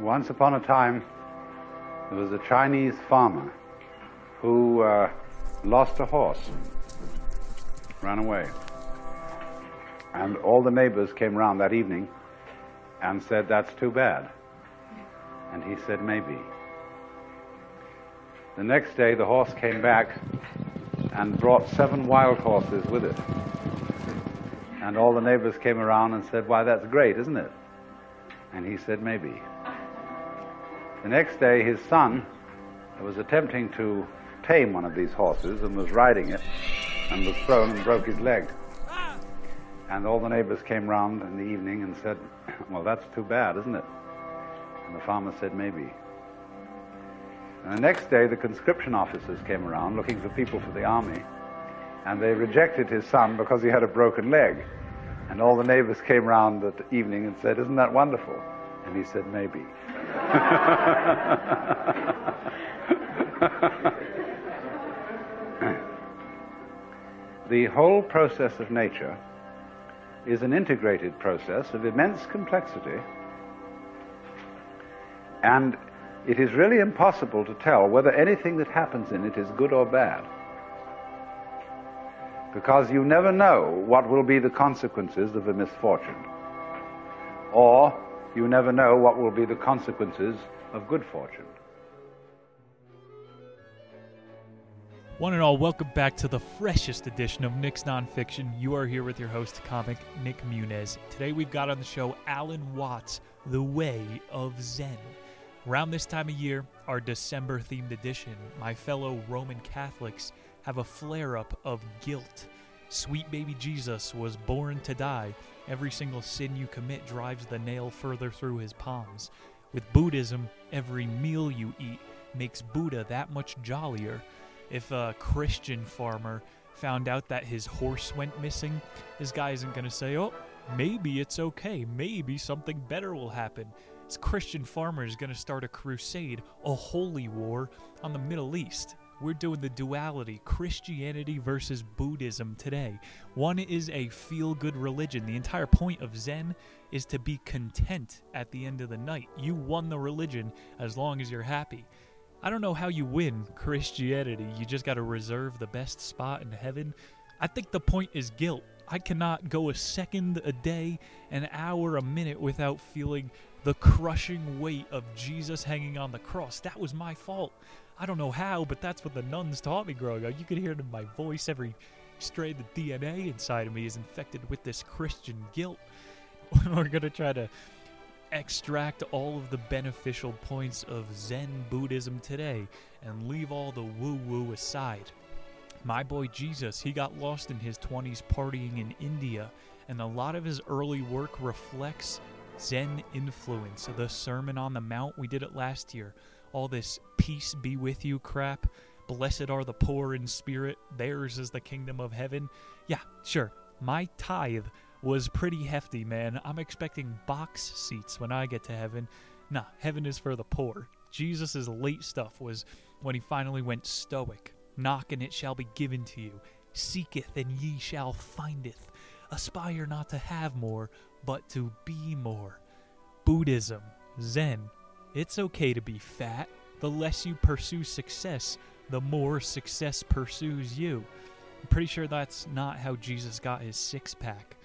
Once upon a time, there was a Chinese farmer who uh, lost a horse, ran away. And all the neighbors came round that evening and said, That's too bad. And he said, Maybe. The next day, the horse came back and brought seven wild horses with it. And all the neighbors came around and said, Why, that's great, isn't it? And he said, Maybe. The next day, his son was attempting to tame one of these horses and was riding it and was thrown and broke his leg. And all the neighbors came round in the evening and said, Well, that's too bad, isn't it? And the farmer said, Maybe. And the next day, the conscription officers came around looking for people for the army, and they rejected his son because he had a broken leg. And all the neighbors came round that evening and said, Isn't that wonderful? And he said, Maybe. the whole process of nature is an integrated process of immense complexity, and it is really impossible to tell whether anything that happens in it is good or bad. Because you never know what will be the consequences of a misfortune. Or you never know what will be the consequences of good fortune. One and all, welcome back to the freshest edition of Nick's Nonfiction. You are here with your host, comic Nick Muniz. Today we've got on the show Alan Watts, The Way of Zen. Around this time of year, our December themed edition, my fellow Roman Catholics have a flare up of guilt. Sweet baby Jesus was born to die. Every single sin you commit drives the nail further through his palms. With Buddhism, every meal you eat makes Buddha that much jollier. If a Christian farmer found out that his horse went missing, this guy isn't going to say, oh, maybe it's okay. Maybe something better will happen. This Christian farmer is going to start a crusade, a holy war on the Middle East. We're doing the duality Christianity versus Buddhism today. One is a feel good religion. The entire point of Zen is to be content at the end of the night. You won the religion as long as you're happy. I don't know how you win Christianity. You just got to reserve the best spot in heaven. I think the point is guilt. I cannot go a second, a day, an hour, a minute without feeling the crushing weight of Jesus hanging on the cross. That was my fault. I don't know how, but that's what the nuns taught me growing up. You could hear it in my voice. Every strand of DNA inside of me is infected with this Christian guilt. We're going to try to extract all of the beneficial points of Zen Buddhism today and leave all the woo woo aside. My boy Jesus, he got lost in his 20s partying in India, and a lot of his early work reflects Zen influence. The Sermon on the Mount, we did it last year. All this peace be with you crap. Blessed are the poor in spirit, theirs is the kingdom of heaven. Yeah, sure. My tithe was pretty hefty, man. I'm expecting box seats when I get to heaven. Nah, heaven is for the poor. Jesus' late stuff was when he finally went stoic. Knock and it shall be given to you. Seeketh and ye shall findeth. Aspire not to have more, but to be more. Buddhism, Zen. It's okay to be fat. The less you pursue success, the more success pursues you. I'm pretty sure that's not how Jesus got his six pack.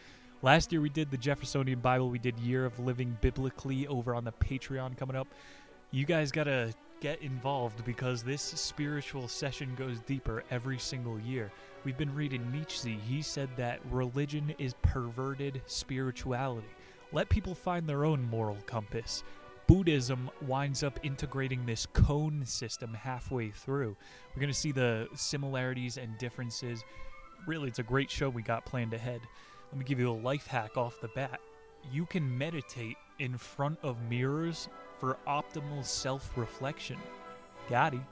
Last year we did the Jeffersonian Bible. We did Year of Living Biblically over on the Patreon coming up. You guys got to get involved because this spiritual session goes deeper every single year. We've been reading Nietzsche. He said that religion is perverted spirituality. Let people find their own moral compass. Buddhism winds up integrating this koan system halfway through. We're going to see the similarities and differences. Really, it's a great show we got planned ahead. Let me give you a life hack off the bat. You can meditate in front of mirrors for optimal self reflection. Gotti.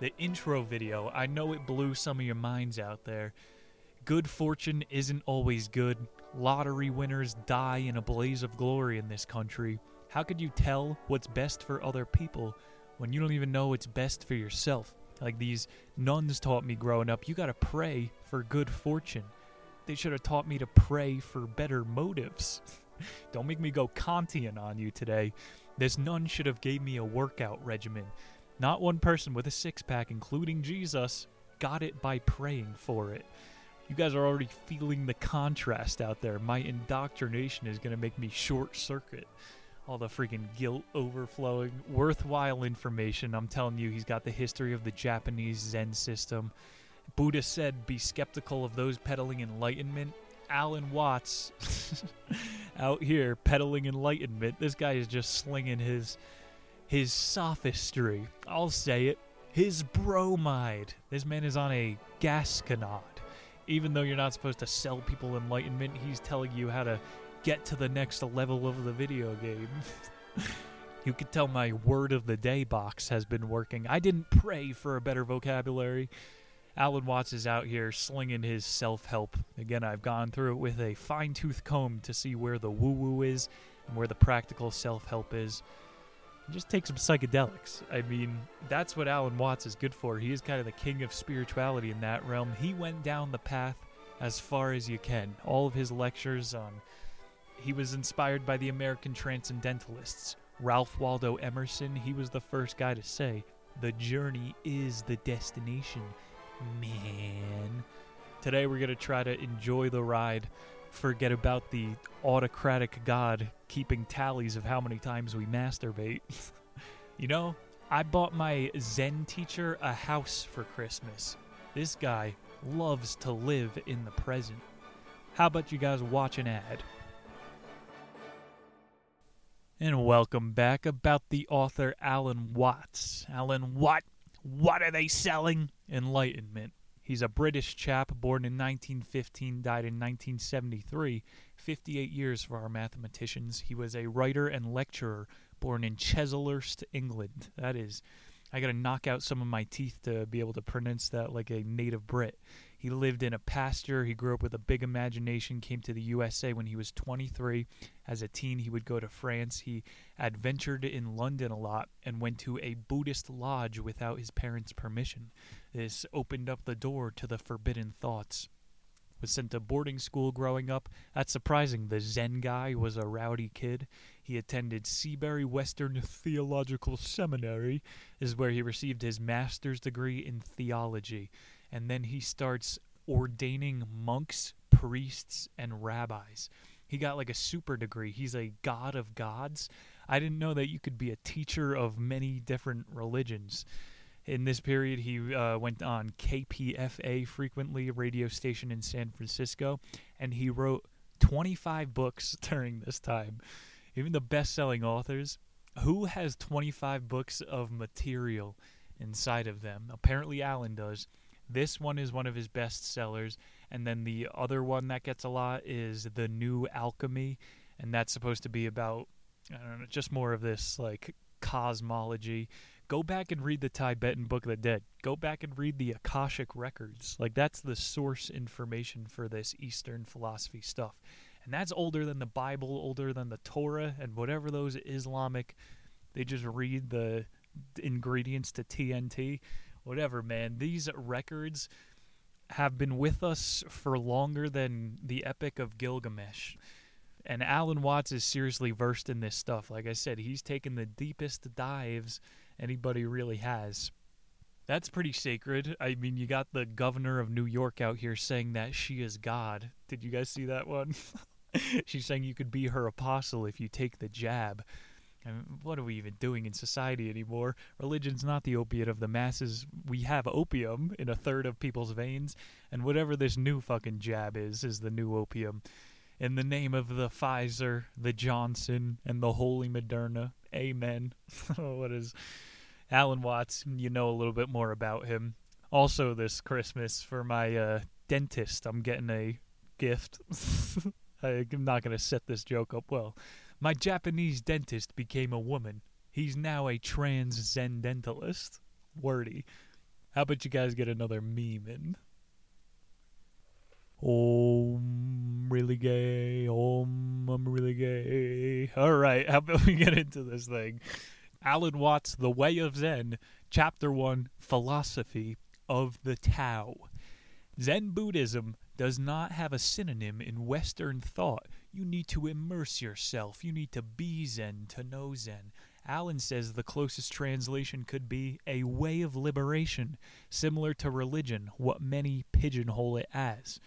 The intro video, I know it blew some of your minds out there. Good fortune isn't always good. Lottery winners die in a blaze of glory in this country. How could you tell what's best for other people when you don't even know what's best for yourself? Like these nuns taught me growing up, you gotta pray for good fortune. They should have taught me to pray for better motives. Don't make me go Kantian on you today. This nun should have gave me a workout regimen. Not one person with a six pack, including Jesus, got it by praying for it. You guys are already feeling the contrast out there. My indoctrination is going to make me short circuit. All the freaking guilt overflowing. Worthwhile information. I'm telling you, he's got the history of the Japanese Zen system. Buddha said, be skeptical of those peddling enlightenment. Alan Watts out here peddling enlightenment. This guy is just slinging his his sophistry. I'll say it. His bromide. This man is on a gasconade. Even though you're not supposed to sell people enlightenment, he's telling you how to get to the next level of the video game. you could tell my word of the day box has been working. I didn't pray for a better vocabulary. Alan Watts is out here slinging his self help. Again, I've gone through it with a fine tooth comb to see where the woo woo is and where the practical self help is. Just take some psychedelics. I mean, that's what Alan Watts is good for. He is kind of the king of spirituality in that realm. He went down the path as far as you can. All of his lectures on. He was inspired by the American Transcendentalists. Ralph Waldo Emerson, he was the first guy to say, The journey is the destination man. Today we're going to try to enjoy the ride, forget about the autocratic God keeping tallies of how many times we masturbate. you know, I bought my Zen teacher a house for Christmas. This guy loves to live in the present. How about you guys watch an ad? And welcome back about the author Alan Watts. Alan Watt, what are they selling? Enlightenment. He's a British chap born in 1915, died in 1973, 58 years for our mathematicians. He was a writer and lecturer born in Chislehurst, England. That is, I got to knock out some of my teeth to be able to pronounce that like a native Brit. He lived in a pasture. He grew up with a big imagination, came to the USA when he was 23. As a teen, he would go to France. He adventured in London a lot and went to a Buddhist lodge without his parents' permission. This opened up the door to the forbidden thoughts. Was sent to boarding school growing up. That's surprising. The Zen guy was a rowdy kid. He attended Seabury Western Theological Seminary, is where he received his master's degree in theology and then he starts ordaining monks, priests, and rabbis. He got like a super degree. He's a god of gods. I didn't know that you could be a teacher of many different religions. In this period, he uh, went on KPFA frequently, radio station in San Francisco, and he wrote 25 books during this time. Even the best selling authors, who has 25 books of material inside of them? Apparently, Alan does. This one is one of his best sellers, and then the other one that gets a lot is The New Alchemy, and that's supposed to be about I don't know, just more of this like cosmology. Go back and read the Tibetan Book of the Dead. Go back and read the Akashic records. Like that's the source information for this Eastern philosophy stuff. And that's older than the Bible, older than the Torah, and whatever those Islamic. They just read the ingredients to TNT whatever, man. These records have been with us for longer than the Epic of Gilgamesh. And Alan Watts is seriously versed in this stuff. Like I said, he's taken the deepest dives anybody really has. That's pretty sacred. I mean, you got the governor of New York out here saying that she is God. Did you guys see that one? She's saying you could be her apostle if you take the jab. I mean, what are we even doing in society anymore? Religion's not the opiate of the masses. We have opium in a third of people's veins, and whatever this new fucking jab is, is the new opium. In the name of the Pfizer, the Johnson, and the Holy Moderna, amen. what is Alan Watts? You know a little bit more about him. Also, this Christmas for my uh, dentist, I'm getting a gift. I'm not going to set this joke up well. My Japanese dentist became a woman. He's now a transcendentalist. Wordy. How about you guys get another meme in? Oh, really gay. Oh, I'm really gay. All right, how about we get into this thing? Alan Watts, The Way of Zen, Chapter 1 Philosophy of the Tao. Zen Buddhism does not have a synonym in Western thought you need to immerse yourself. You need to be Zen to know Zen. Alan says the closest translation could be a way of liberation, similar to religion, what many pigeonhole it as.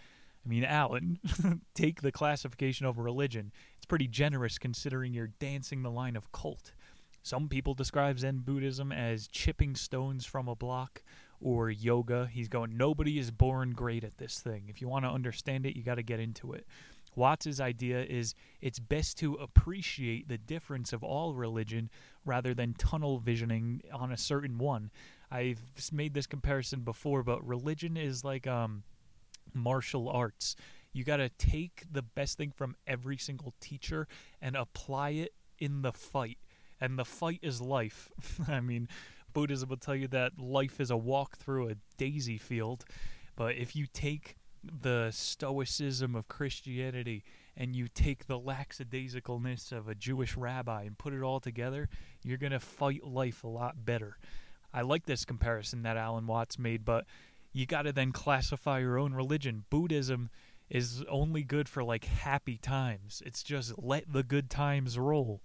I mean, Alan, take the classification of religion. It's pretty generous considering you're dancing the line of cult. Some people describe Zen Buddhism as chipping stones from a block or yoga. He's going, nobody is born great at this thing. If you want to understand it, you got to get into it. Watts's idea is it's best to appreciate the difference of all religion rather than tunnel visioning on a certain one. I've made this comparison before, but religion is like um, martial arts. You got to take the best thing from every single teacher and apply it in the fight. And the fight is life. I mean, Buddhism will tell you that life is a walk through a daisy field. But if you take the stoicism of Christianity and you take the lackadaisicalness of a Jewish rabbi and put it all together, you're going to fight life a lot better. I like this comparison that Alan Watts made, but you got to then classify your own religion. Buddhism is only good for like happy times. It's just let the good times roll.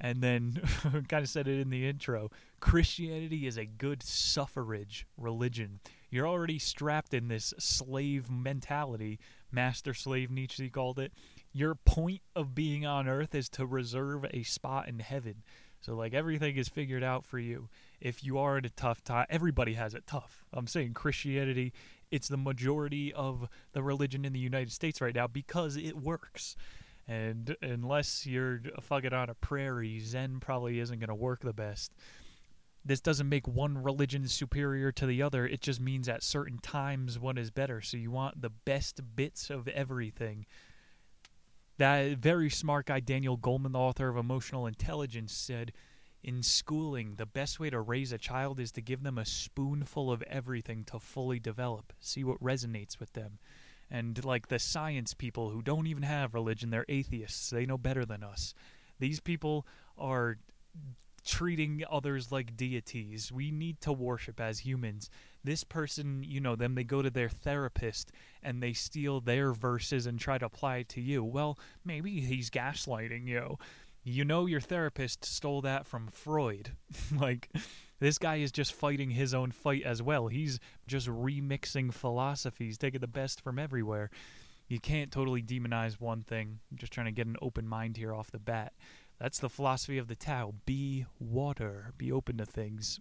And then, kind of said it in the intro Christianity is a good suffrage religion. You're already strapped in this slave mentality, master slave Nietzsche called it. Your point of being on earth is to reserve a spot in heaven. So, like, everything is figured out for you. If you are in a tough time, everybody has it tough. I'm saying Christianity, it's the majority of the religion in the United States right now because it works. And unless you're fucking on a prairie, Zen probably isn't going to work the best. This doesn't make one religion superior to the other. It just means at certain times one is better. So you want the best bits of everything. That very smart guy, Daniel Goleman, the author of Emotional Intelligence, said in schooling, the best way to raise a child is to give them a spoonful of everything to fully develop, see what resonates with them and like the science people who don't even have religion they're atheists they know better than us these people are treating others like deities we need to worship as humans this person you know them they go to their therapist and they steal their verses and try to apply it to you well maybe he's gaslighting you you know your therapist stole that from freud like this guy is just fighting his own fight as well. He's just remixing philosophies, taking the best from everywhere. You can't totally demonize one thing. I'm just trying to get an open mind here off the bat. That's the philosophy of the Tao. Be water, be open to things.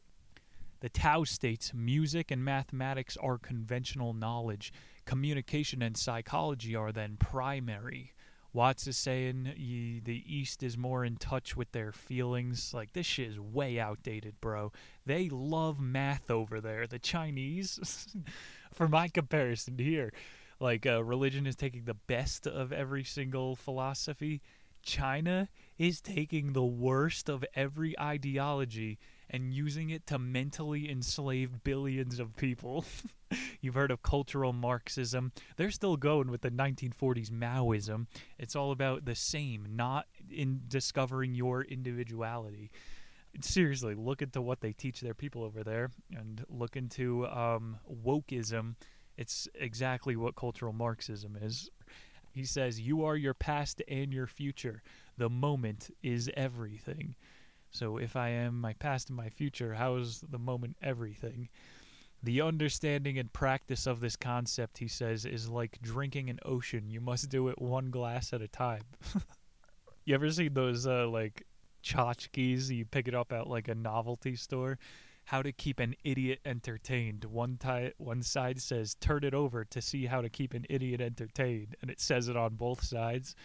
The Tao states music and mathematics are conventional knowledge. Communication and psychology are then primary. Watts is saying the East is more in touch with their feelings. Like, this shit is way outdated, bro. They love math over there. The Chinese, for my comparison here, like, uh, religion is taking the best of every single philosophy. China is taking the worst of every ideology and using it to mentally enslave billions of people. You've heard of cultural Marxism. They're still going with the 1940s Maoism. It's all about the same, not in discovering your individuality. Seriously, look into what they teach their people over there and look into um, wokeism. It's exactly what cultural Marxism is. He says, You are your past and your future. The moment is everything. So if I am my past and my future, how is the moment everything? The understanding and practice of this concept, he says, is like drinking an ocean. You must do it one glass at a time. you ever seen those uh, like tchotchkes? You pick it up at like a novelty store. How to keep an idiot entertained. One one side says turn it over to see how to keep an idiot entertained, and it says it on both sides.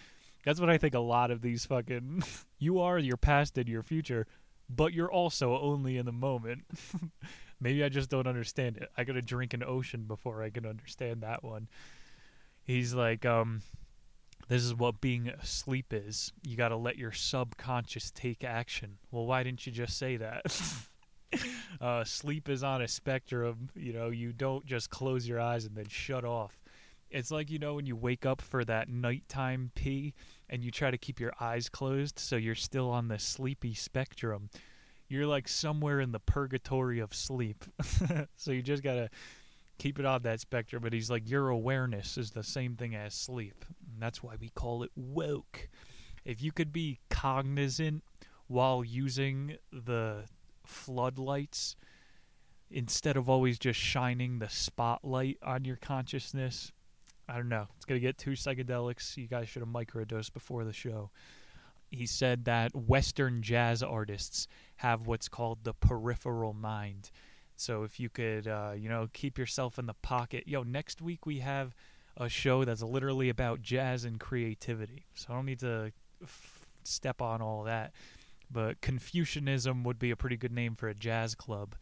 That's what I think a lot of these fucking. you are your past and your future, but you're also only in the moment. Maybe I just don't understand it. I gotta drink an ocean before I can understand that one. He's like, um, this is what being asleep is. You gotta let your subconscious take action. Well, why didn't you just say that? uh, sleep is on a spectrum. You know, you don't just close your eyes and then shut off. It's like, you know, when you wake up for that nighttime pee and you try to keep your eyes closed so you're still on the sleepy spectrum. You're like somewhere in the purgatory of sleep. so you just gotta keep it on that spectrum. But he's like, your awareness is the same thing as sleep. And that's why we call it woke. If you could be cognizant while using the floodlights instead of always just shining the spotlight on your consciousness, I don't know. It's going to get too psychedelics. You guys should have microdosed before the show. He said that Western jazz artists have what's called the peripheral mind. So if you could, uh, you know, keep yourself in the pocket. Yo, next week we have a show that's literally about jazz and creativity. So I don't need to f- step on all that. But Confucianism would be a pretty good name for a jazz club.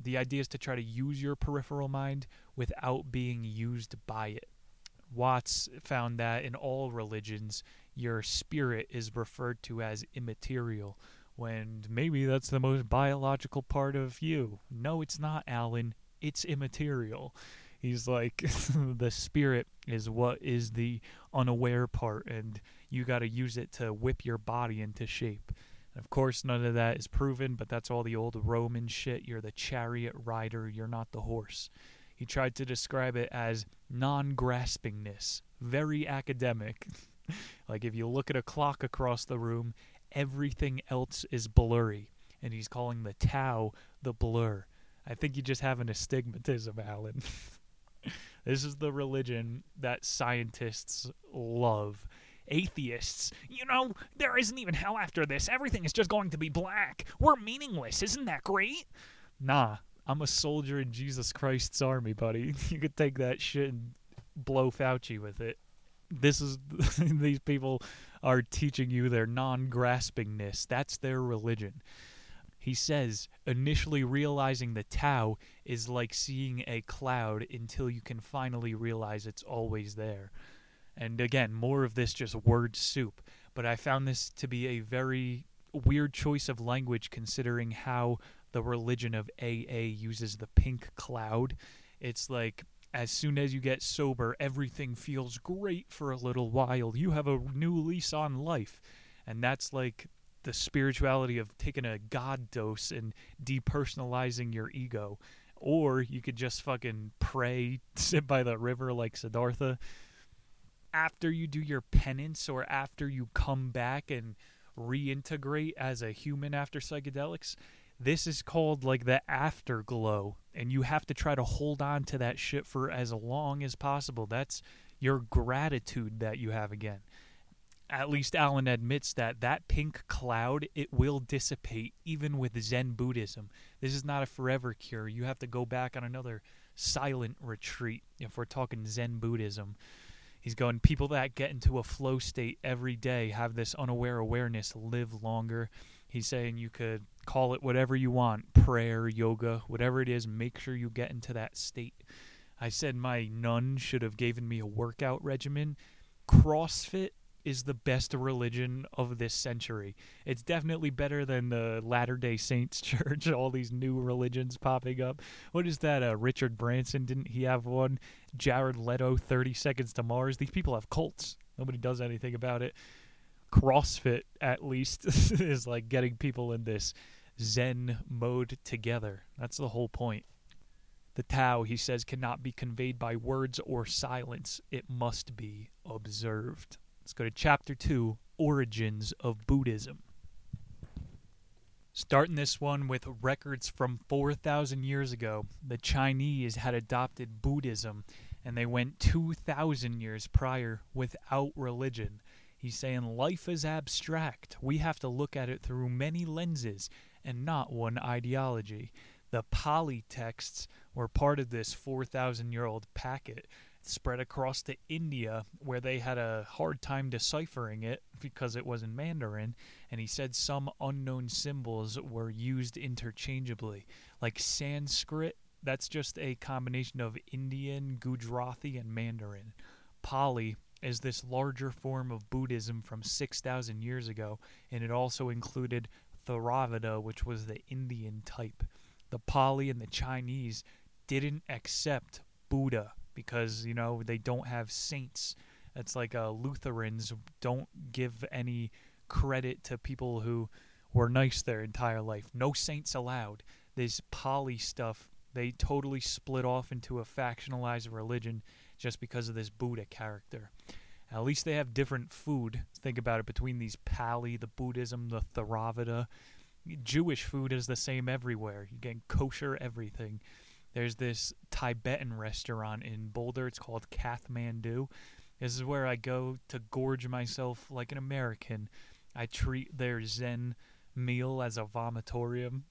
The idea is to try to use your peripheral mind without being used by it. Watts found that in all religions, your spirit is referred to as immaterial, when maybe that's the most biological part of you. No, it's not, Alan. It's immaterial. He's like, the spirit is what is the unaware part, and you got to use it to whip your body into shape. Of course, none of that is proven, but that's all the old Roman shit. You're the chariot rider, you're not the horse. He tried to describe it as non graspingness, very academic. like if you look at a clock across the room, everything else is blurry. And he's calling the Tao the blur. I think you just have an astigmatism, Alan. this is the religion that scientists love. Atheists, you know, there isn't even hell after this. Everything is just going to be black. We're meaningless. Isn't that great? Nah, I'm a soldier in Jesus Christ's army, buddy. You could take that shit and blow Fauci with it. This is these people are teaching you their non-graspingness. That's their religion. He says initially realizing the Tao is like seeing a cloud until you can finally realize it's always there. And again, more of this just word soup. But I found this to be a very weird choice of language considering how the religion of AA uses the pink cloud. It's like as soon as you get sober, everything feels great for a little while. You have a new lease on life. And that's like the spirituality of taking a God dose and depersonalizing your ego. Or you could just fucking pray, sit by the river like Siddhartha. After you do your penance or after you come back and reintegrate as a human after psychedelics, this is called like the afterglow, and you have to try to hold on to that shit for as long as possible. That's your gratitude that you have again. At least Alan admits that that pink cloud it will dissipate even with Zen Buddhism. This is not a forever cure. You have to go back on another silent retreat if we're talking Zen Buddhism. He's going people that get into a flow state every day have this unaware awareness live longer. He's saying you could call it whatever you want prayer, yoga, whatever it is, make sure you get into that state. I said my nun should have given me a workout regimen. CrossFit is the best religion of this century. It's definitely better than the Latter day Saints church, all these new religions popping up. What is that? Uh, Richard Branson, didn't he have one? Jared Leto, 30 Seconds to Mars. These people have cults. Nobody does anything about it. CrossFit, at least, is like getting people in this Zen mode together. That's the whole point. The Tao, he says, cannot be conveyed by words or silence. It must be observed. Let's go to chapter 2 Origins of Buddhism. Starting this one with records from 4,000 years ago, the Chinese had adopted Buddhism and they went 2,000 years prior without religion. He's saying life is abstract. We have to look at it through many lenses and not one ideology. The Pali texts were part of this 4,000 year old packet spread across to India, where they had a hard time deciphering it because it was in Mandarin. And he said some unknown symbols were used interchangeably, like Sanskrit. That's just a combination of Indian, Gujarati, and Mandarin. Pali is this larger form of Buddhism from 6,000 years ago, and it also included Theravada, which was the Indian type. The Pali and the Chinese didn't accept Buddha because, you know, they don't have saints. It's like uh, Lutherans don't give any credit to people who were nice their entire life. No saints allowed. This Pali stuff, They totally split off into a factionalized religion just because of this Buddha character. At least they have different food. Think about it between these Pali, the Buddhism, the Theravada. Jewish food is the same everywhere. You get kosher everything. There's this Tibetan restaurant in Boulder. It's called Kathmandu. This is where I go to gorge myself like an American. I treat their Zen meal as a vomitorium.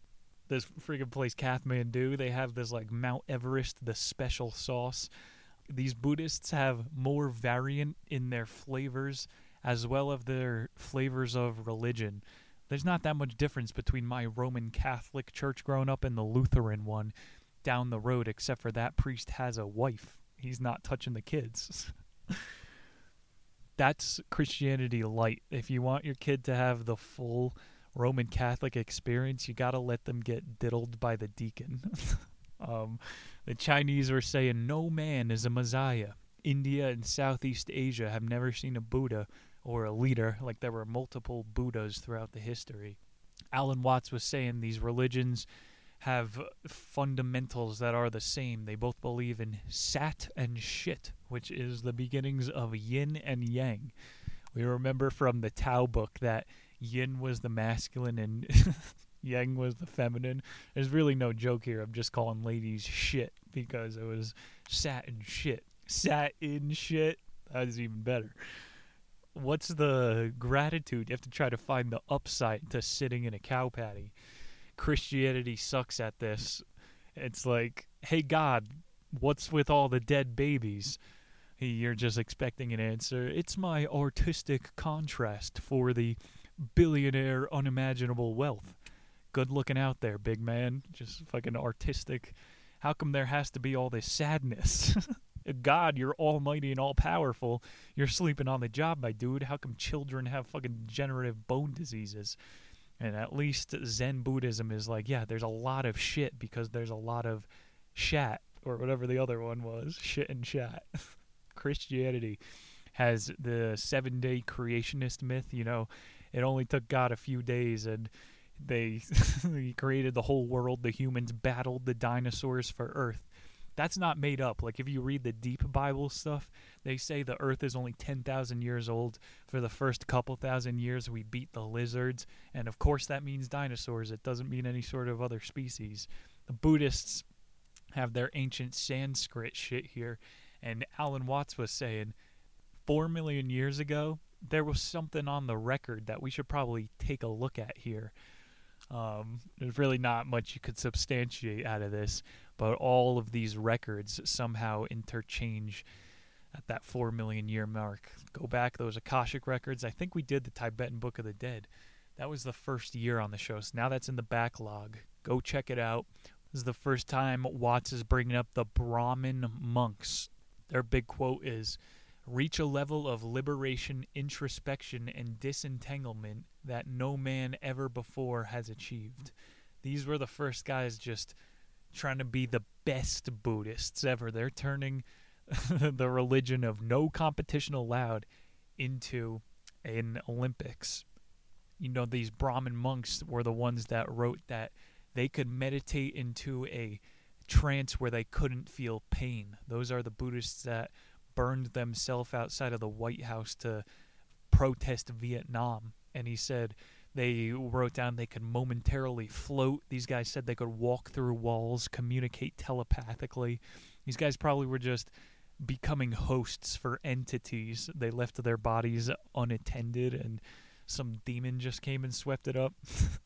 This freaking place, Kathmandu, they have this like Mount Everest, the special sauce. These Buddhists have more variant in their flavors as well as their flavors of religion. There's not that much difference between my Roman Catholic church growing up and the Lutheran one down the road, except for that priest has a wife. He's not touching the kids. That's Christianity light. If you want your kid to have the full Roman Catholic experience, you got to let them get diddled by the deacon. um, the Chinese were saying no man is a messiah. India and Southeast Asia have never seen a Buddha or a leader, like there were multiple Buddhas throughout the history. Alan Watts was saying these religions have fundamentals that are the same. They both believe in sat and shit, which is the beginnings of yin and yang. We remember from the Tao book that yin was the masculine and yang was the feminine. There's really no joke here. I'm just calling ladies shit because it was sat and shit. Sat in shit. That is even better what's the gratitude? You have to try to find the upside to sitting in a cow patty. Christianity sucks at this. It's like, hey God, what's with all the dead babies? You're just expecting an answer. It's my artistic contrast for the billionaire unimaginable wealth. Good looking out there, big man. Just fucking artistic. How come there has to be all this sadness? God, you're almighty and all powerful. You're sleeping on the job, my dude. How come children have fucking degenerative bone diseases? And at least Zen Buddhism is like, yeah, there's a lot of shit because there's a lot of shat, or whatever the other one was shit and shat. Christianity has the seven day creationist myth. You know, it only took God a few days and they he created the whole world. The humans battled the dinosaurs for Earth that's not made up. Like if you read the deep Bible stuff, they say the earth is only 10,000 years old. For the first couple thousand years, we beat the lizards. And of course, that means dinosaurs. It doesn't mean any sort of other species. The Buddhists have their ancient Sanskrit shit here. And Alan Watts was saying, four million years ago, there was something on the record that we should probably take a look at here. Um, there's really not much you could substantiate out of this, but all of these records somehow interchange at that 4 million year mark. Go back, those Akashic records. I think we did the Tibetan Book of the Dead. That was the first year on the show, so now that's in the backlog. Go check it out. This is the first time Watts is bringing up the Brahmin monks. Their big quote is reach a level of liberation, introspection, and disentanglement that no man ever before has achieved. These were the first guys just trying to be the best Buddhists ever. They're turning the religion of no competition allowed into an Olympics. You know, these Brahmin monks were the ones that wrote that they could meditate into a trance where they couldn't feel pain. Those are the Buddhists that burned themselves outside of the White House to protest Vietnam. And he said they wrote down they could momentarily float. These guys said they could walk through walls, communicate telepathically. These guys probably were just becoming hosts for entities. They left their bodies unattended and some demon just came and swept it up.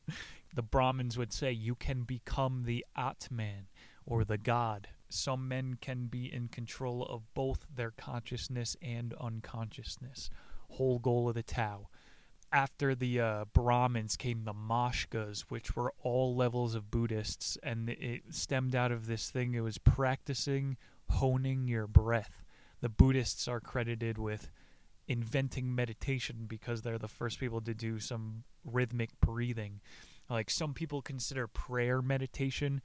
the Brahmins would say you can become the Atman or the God. Some men can be in control of both their consciousness and unconsciousness. Whole goal of the Tao after the uh, Brahmins came the Mashkas, which were all levels of Buddhists, and it stemmed out of this thing. It was practicing honing your breath. The Buddhists are credited with inventing meditation because they're the first people to do some rhythmic breathing. Like some people consider prayer meditation,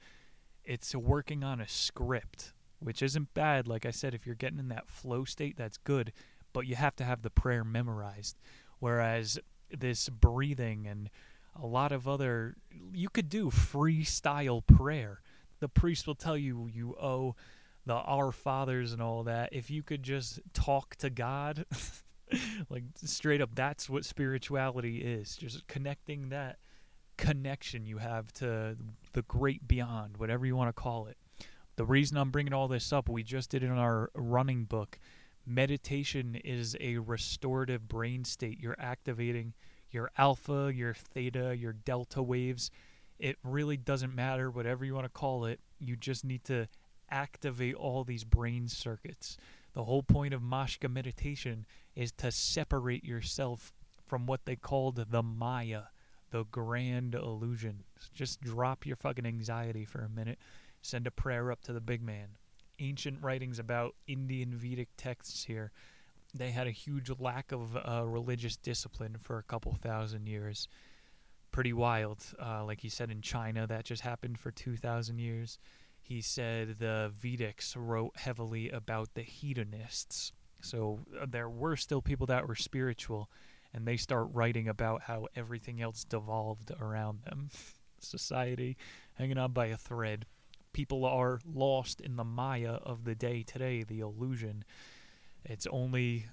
it's working on a script, which isn't bad. Like I said, if you're getting in that flow state, that's good, but you have to have the prayer memorized. Whereas this breathing and a lot of other you could do freestyle prayer the priest will tell you you owe the Our Fathers and all that. If you could just talk to God, like straight up, that's what spirituality is. Just connecting that connection you have to the great beyond, whatever you want to call it. The reason I'm bringing all this up, we just did it in our running book. Meditation is a restorative brain state. You're activating your alpha, your theta, your delta waves. It really doesn't matter, whatever you want to call it. You just need to activate all these brain circuits. The whole point of Mashka meditation is to separate yourself from what they called the Maya, the grand illusion. Just drop your fucking anxiety for a minute. Send a prayer up to the big man. Ancient writings about Indian Vedic texts here. They had a huge lack of uh, religious discipline for a couple thousand years. Pretty wild. Uh, like he said in China, that just happened for 2,000 years. He said the Vedics wrote heavily about the hedonists. So uh, there were still people that were spiritual, and they start writing about how everything else devolved around them. Society hanging on by a thread. People are lost in the Maya of the day today, the illusion. It's only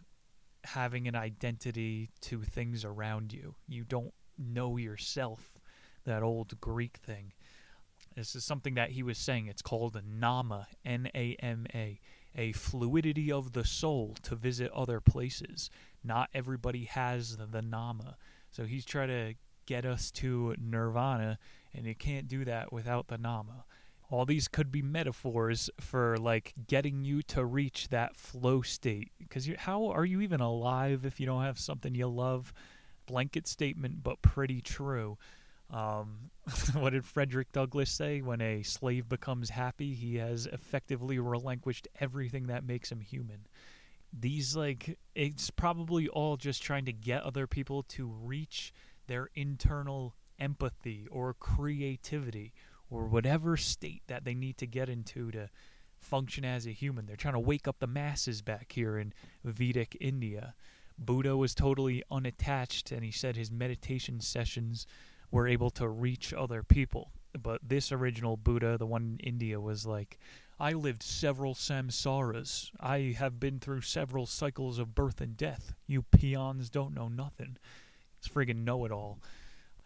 having an identity to things around you. You don't know yourself, that old Greek thing. This is something that he was saying. It's called Nama, N A M A, a fluidity of the soul to visit other places. Not everybody has the Nama. So he's trying to get us to nirvana, and you can't do that without the Nama. All these could be metaphors for like getting you to reach that flow state. Because how are you even alive if you don't have something you love? Blanket statement, but pretty true. Um, what did Frederick Douglass say? When a slave becomes happy, he has effectively relinquished everything that makes him human. These, like, it's probably all just trying to get other people to reach their internal empathy or creativity or whatever state that they need to get into to function as a human. They're trying to wake up the masses back here in Vedic India. Buddha was totally unattached, and he said his meditation sessions were able to reach other people. But this original Buddha, the one in India, was like, I lived several samsaras. I have been through several cycles of birth and death. You peons don't know nothing. It's friggin' know it all.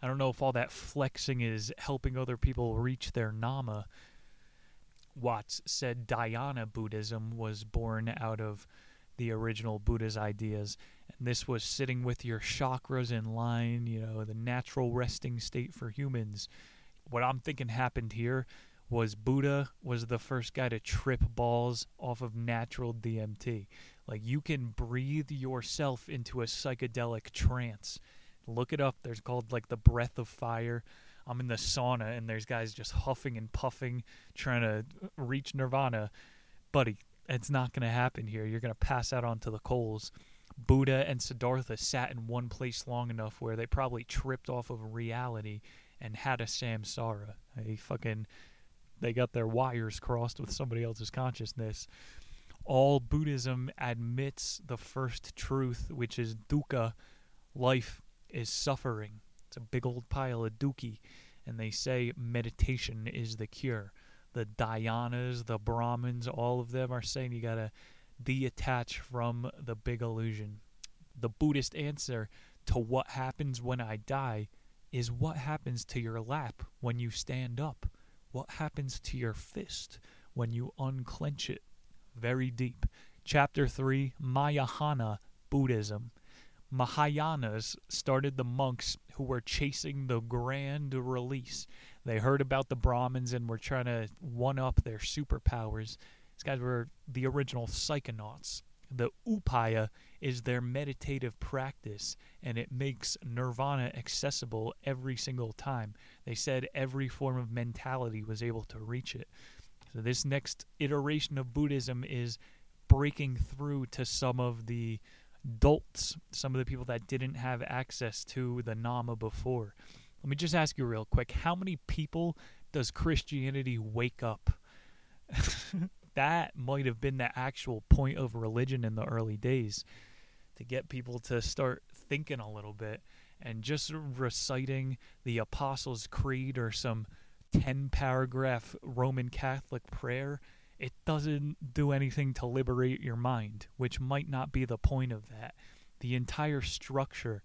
I don't know if all that flexing is helping other people reach their Nama. Watts said Dhyana Buddhism was born out of the original Buddha's ideas and this was sitting with your chakras in line, you know, the natural resting state for humans. What I'm thinking happened here was Buddha was the first guy to trip balls off of natural DMT. Like you can breathe yourself into a psychedelic trance. Look it up. There's called like the breath of fire. I'm in the sauna and there's guys just huffing and puffing trying to reach nirvana. Buddy, it's not going to happen here. You're going to pass out onto the coals. Buddha and Siddhartha sat in one place long enough where they probably tripped off of reality and had a samsara. They fucking they got their wires crossed with somebody else's consciousness. All Buddhism admits the first truth, which is dukkha. Life is suffering. It's a big old pile of dookie. And they say meditation is the cure. The Dhyanas, the Brahmins, all of them are saying you gotta detach from the big illusion. The Buddhist answer to what happens when I die is what happens to your lap when you stand up. What happens to your fist when you unclench it? Very deep. Chapter 3 Mahayana Buddhism. Mahayanas started the monks who were chasing the grand release. They heard about the Brahmins and were trying to one up their superpowers. These guys were the original psychonauts. The upaya is their meditative practice, and it makes nirvana accessible every single time. They said every form of mentality was able to reach it. So, this next iteration of Buddhism is breaking through to some of the dolts, some of the people that didn't have access to the Nama before. Let me just ask you real quick how many people does Christianity wake up? that might have been the actual point of religion in the early days to get people to start thinking a little bit and just reciting the Apostles' Creed or some 10 paragraph Roman Catholic prayer, it doesn't do anything to liberate your mind, which might not be the point of that. The entire structure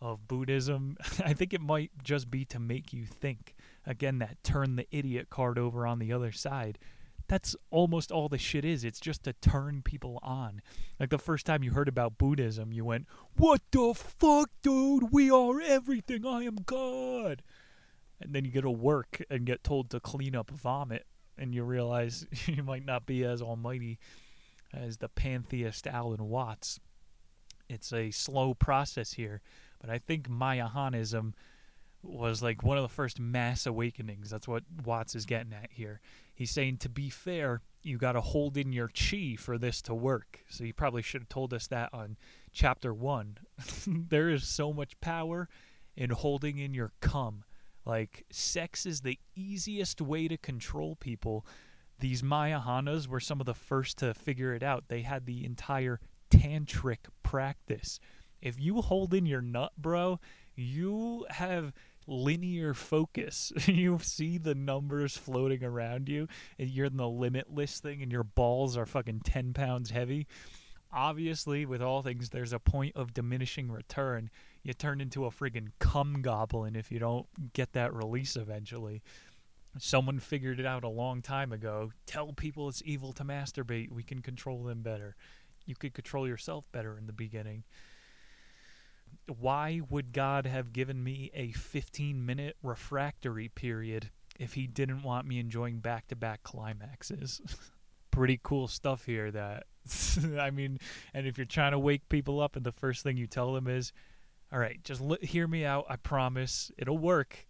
of Buddhism, I think it might just be to make you think. Again, that turn the idiot card over on the other side. That's almost all the shit is. It's just to turn people on. Like the first time you heard about Buddhism, you went, What the fuck, dude? We are everything. I am God. And then you go to work and get told to clean up vomit, and you realize you might not be as almighty as the pantheist Alan Watts. It's a slow process here, but I think Mayahanism was like one of the first mass awakenings. That's what Watts is getting at here. He's saying, to be fair, you got to hold in your chi for this to work. So you probably should have told us that on chapter one. there is so much power in holding in your cum. Like, sex is the easiest way to control people. These Mayahanas were some of the first to figure it out. They had the entire tantric practice. If you hold in your nut, bro, you have linear focus. you see the numbers floating around you, and you're in the limitless thing, and your balls are fucking 10 pounds heavy. Obviously, with all things, there's a point of diminishing return. You turn into a friggin' cum goblin if you don't get that release eventually. Someone figured it out a long time ago. Tell people it's evil to masturbate. We can control them better. You could control yourself better in the beginning why would God have given me a 15 minute refractory period if He didn't want me enjoying back to back climaxes? Pretty cool stuff here that, I mean, and if you're trying to wake people up and the first thing you tell them is, all right, just l- hear me out. I promise it'll work,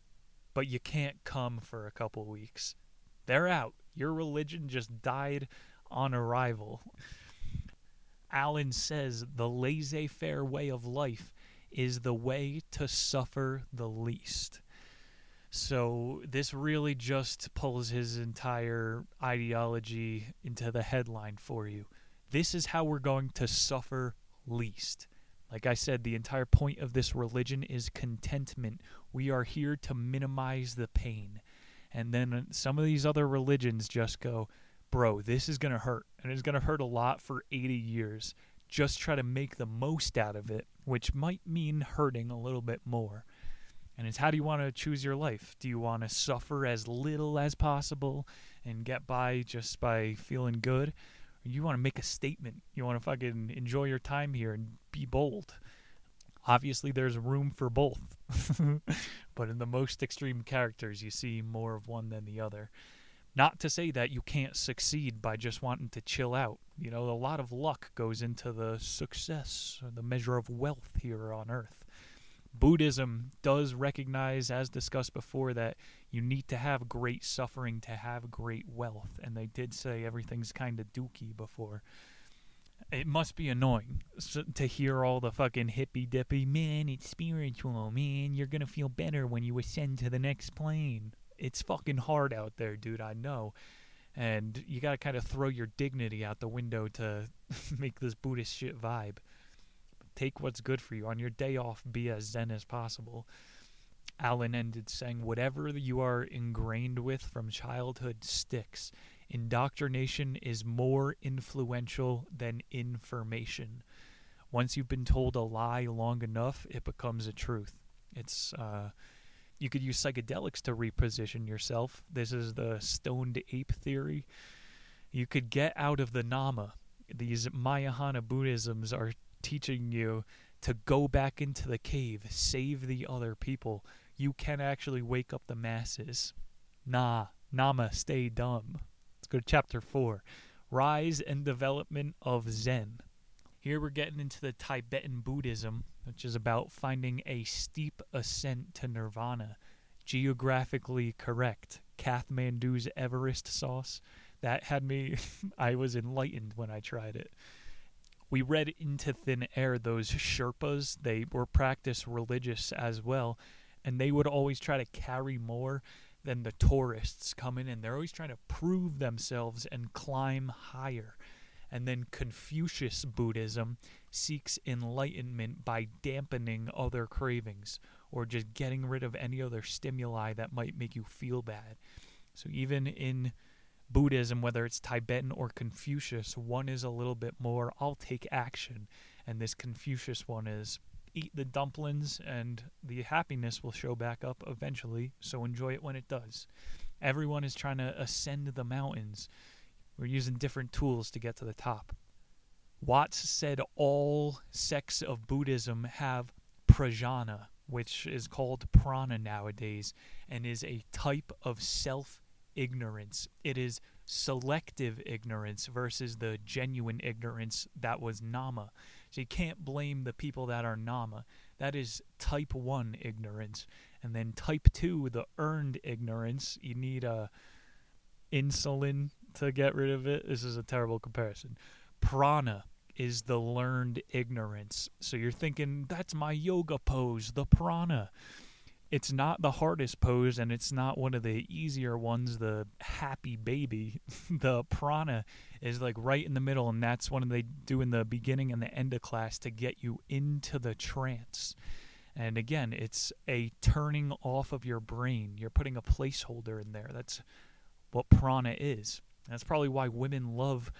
but you can't come for a couple weeks. They're out. Your religion just died on arrival. Alan says the laissez faire way of life is the way to suffer the least. So this really just pulls his entire ideology into the headline for you. This is how we're going to suffer least. Like I said, the entire point of this religion is contentment. We are here to minimize the pain. And then some of these other religions just go, bro, this is going to hurt. And it's going to hurt a lot for 80 years just try to make the most out of it, which might mean hurting a little bit more. And it's how do you want to choose your life? Do you want to suffer as little as possible and get by just by feeling good? Or you want to make a statement? You want to fucking enjoy your time here and be bold? Obviously, there's room for both. but in the most extreme characters, you see more of one than the other. Not to say that you can't succeed by just wanting to chill out. You know, a lot of luck goes into the success, the measure of wealth here on earth. Buddhism does recognize, as discussed before, that you need to have great suffering to have great wealth. And they did say everything's kind of dookie before. It must be annoying to hear all the fucking hippy dippy, man, it's spiritual, man, you're gonna feel better when you ascend to the next plane it's fucking hard out there, dude. I know. And you got to kind of throw your dignity out the window to make this Buddhist shit vibe. Take what's good for you. On your day off, be as zen as possible. Alan ended saying, Whatever you are ingrained with from childhood sticks. Indoctrination is more influential than information. Once you've been told a lie long enough, it becomes a truth. It's, uh, you could use psychedelics to reposition yourself. This is the stoned ape theory. You could get out of the Nama. These Mayahana Buddhisms are teaching you to go back into the cave, save the other people. You can actually wake up the masses. Nah, Nama, stay dumb. Let's go to chapter 4 Rise and Development of Zen. Here we're getting into the Tibetan Buddhism, which is about finding a steep ascent to nirvana. Geographically correct. Kathmandu's Everest sauce. That had me, I was enlightened when I tried it. We read into thin air those Sherpas. They were practiced religious as well, and they would always try to carry more than the tourists coming in. They're always trying to prove themselves and climb higher. And then Confucius Buddhism seeks enlightenment by dampening other cravings, or just getting rid of any other stimuli that might make you feel bad. So even in Buddhism, whether it's Tibetan or Confucius, one is a little bit more, I'll take action. And this Confucius one is, eat the dumplings and the happiness will show back up eventually, so enjoy it when it does. Everyone is trying to ascend the mountains. We're using different tools to get to the top. Watts said all sects of Buddhism have prajna, which is called prana nowadays, and is a type of self ignorance. It is selective ignorance versus the genuine ignorance that was Nama. So you can't blame the people that are Nama. That is type 1 ignorance. And then type 2, the earned ignorance, you need a insulin to get rid of it. This is a terrible comparison. Prana is the learned ignorance. So you're thinking, that's my yoga pose, the prana it's not the hardest pose and it's not one of the easier ones the happy baby the prana is like right in the middle and that's one they do in the beginning and the end of class to get you into the trance and again it's a turning off of your brain you're putting a placeholder in there that's what prana is that's probably why women love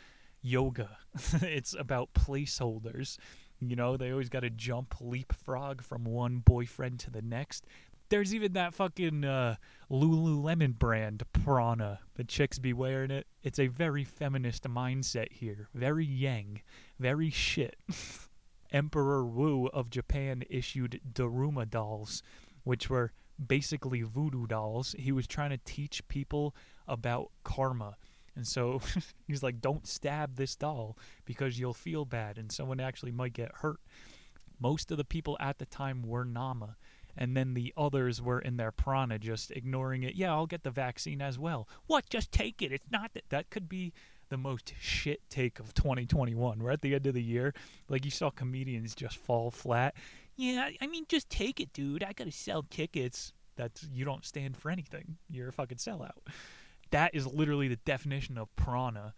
yoga it's about placeholders you know, they always got to jump leapfrog from one boyfriend to the next. There's even that fucking uh, Lululemon brand Prana. The chicks be wearing it. It's a very feminist mindset here. Very yang. Very shit. Emperor Wu of Japan issued Daruma dolls, which were basically voodoo dolls. He was trying to teach people about karma. And so he's like, don't stab this doll because you'll feel bad and someone actually might get hurt. Most of the people at the time were Nama and then the others were in their prana just ignoring it. Yeah, I'll get the vaccine as well. What? Just take it. It's not that. That could be the most shit take of 2021. We're at the end of the year. Like you saw comedians just fall flat. Yeah, I mean, just take it, dude. I gotta sell tickets. That's you don't stand for anything. You're a fucking sellout. That is literally the definition of prana.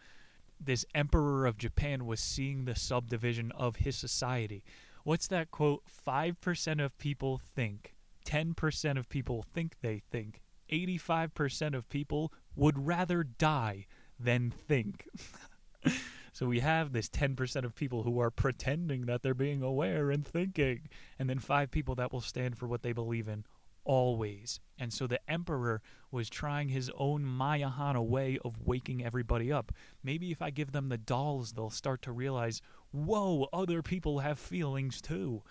This emperor of Japan was seeing the subdivision of his society what's that quote? 5% of people think, 10% of people think they think, 85% of people would rather die than think. so we have this 10% of people who are pretending that they're being aware and thinking, and then 5 people that will stand for what they believe in always. And so the emperor was trying his own Mayahana way of waking everybody up. Maybe if I give them the dolls, they'll start to realize, whoa, other people have feelings too.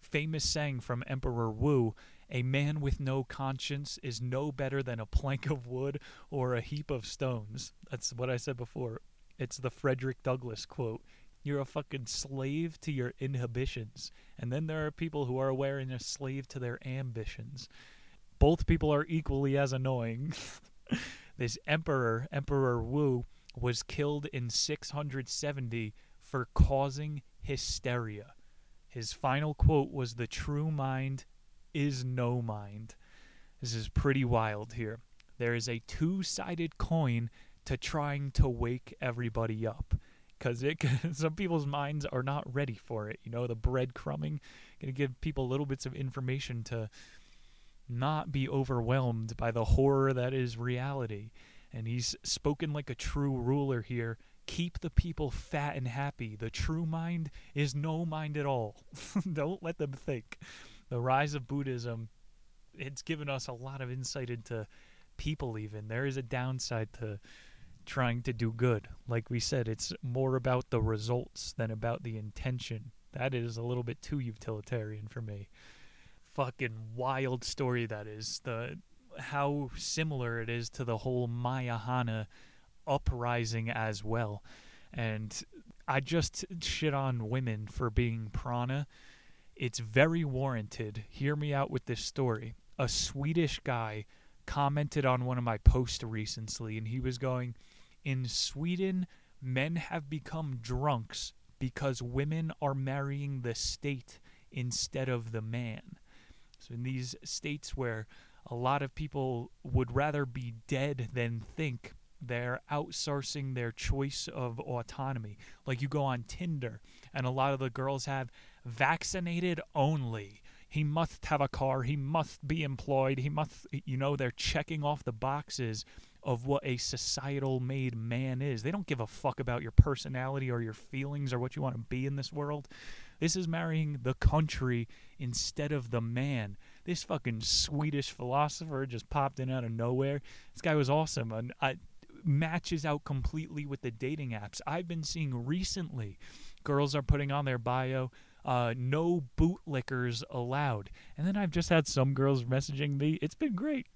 Famous saying from Emperor Wu A man with no conscience is no better than a plank of wood or a heap of stones. That's what I said before. It's the Frederick Douglass quote. You're a fucking slave to your inhibitions. And then there are people who are aware and a slave to their ambitions. Both people are equally as annoying. this emperor, Emperor Wu, was killed in 670 for causing hysteria. His final quote was The true mind is no mind. This is pretty wild here. There is a two sided coin to trying to wake everybody up because it some people's minds are not ready for it. You know, the breadcrumbing going to give people little bits of information to not be overwhelmed by the horror that is reality. And he's spoken like a true ruler here. Keep the people fat and happy. The true mind is no mind at all. Don't let them think. The rise of Buddhism, it's given us a lot of insight into people, even. There is a downside to trying to do good. Like we said, it's more about the results than about the intention. That is a little bit too utilitarian for me. Fucking wild story that is. The how similar it is to the whole Mayahana uprising as well. And I just shit on women for being prana. It's very warranted. Hear me out with this story. A Swedish guy commented on one of my posts recently, and he was going, In Sweden, men have become drunks because women are marrying the state instead of the man. So, in these states where a lot of people would rather be dead than think, they're outsourcing their choice of autonomy. Like you go on Tinder, and a lot of the girls have vaccinated only he must have a car, he must be employed, he must, you know, they're checking off the boxes of what a societal made man is. They don't give a fuck about your personality or your feelings or what you want to be in this world. This is marrying the country instead of the man. This fucking Swedish philosopher just popped in out of nowhere. This guy was awesome and I, matches out completely with the dating apps. I've been seeing recently girls are putting on their bio uh, no bootlickers allowed. And then I've just had some girls messaging me. It's been great.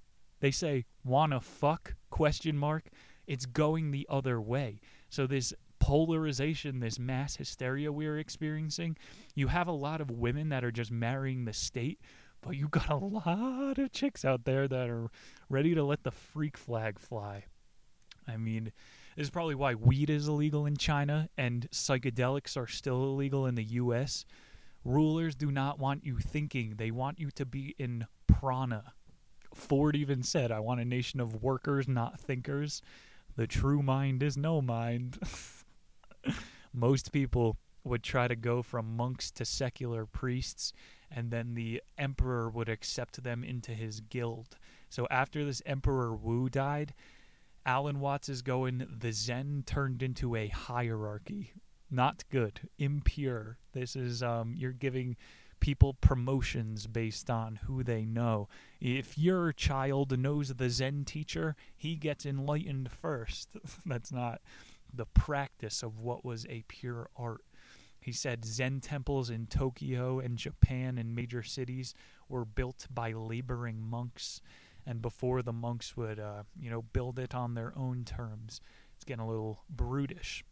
They say, "Wanna fuck?" question mark. It's going the other way. So this polarization, this mass hysteria we're experiencing, you have a lot of women that are just marrying the state, but you got a lot of chicks out there that are ready to let the freak flag fly. I mean, this is probably why weed is illegal in China and psychedelics are still illegal in the US. Rulers do not want you thinking, they want you to be in prana. Ford even said, I want a nation of workers, not thinkers. The true mind is no mind. Most people would try to go from monks to secular priests, and then the emperor would accept them into his guild. So after this Emperor Wu died, Alan Watts is going, the Zen turned into a hierarchy. Not good, impure. This is, um, you're giving people promotions based on who they know. If your child knows the Zen teacher, he gets enlightened first. That's not the practice of what was a pure art. He said Zen temples in Tokyo and Japan and major cities were built by laboring monks and before the monks would, uh, you know, build it on their own terms. It's getting a little brutish.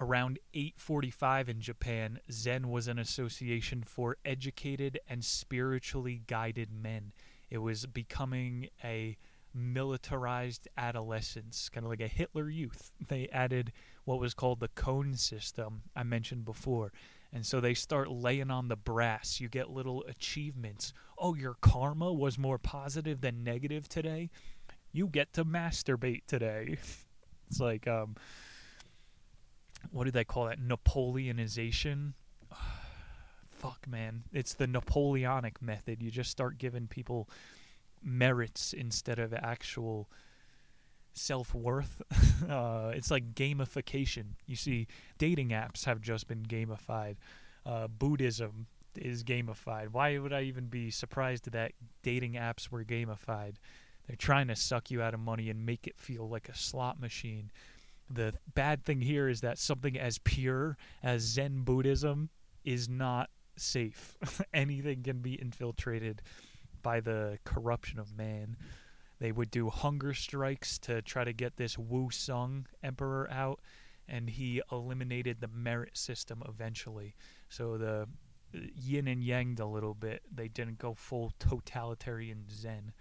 Around 845 in Japan, Zen was an association for educated and spiritually guided men. It was becoming a militarized adolescence, kind of like a Hitler youth. They added what was called the koan system I mentioned before. And so they start laying on the brass. You get little achievements. Oh, your karma was more positive than negative today. You get to masturbate today. it's like, um, what do they call that? Napoleonization. Fuck, man. It's the Napoleonic method. You just start giving people merits instead of actual self worth. uh, it's like gamification. You see, dating apps have just been gamified. Uh, Buddhism is gamified. Why would I even be surprised that dating apps were gamified? They're trying to suck you out of money and make it feel like a slot machine. The bad thing here is that something as pure as Zen Buddhism is not safe. Anything can be infiltrated by the corruption of man. They would do hunger strikes to try to get this Wu Sung emperor out, and he eliminated the merit system eventually. So the uh, yin and yanged a little bit. They didn't go full totalitarian Zen.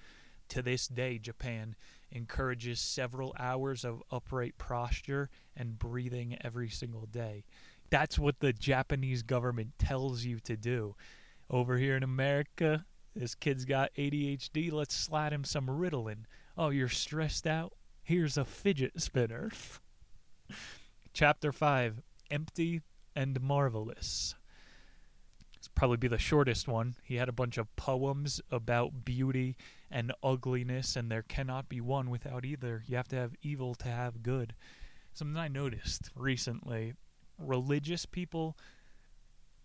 To this day, Japan encourages several hours of upright posture and breathing every single day. That's what the Japanese government tells you to do. Over here in America, this kid's got ADHD. Let's slide him some Ritalin. Oh, you're stressed out? Here's a fidget spinner. Chapter 5 Empty and Marvelous. It's probably be the shortest one. He had a bunch of poems about beauty and ugliness, and there cannot be one without either. You have to have evil to have good. Something I noticed recently religious people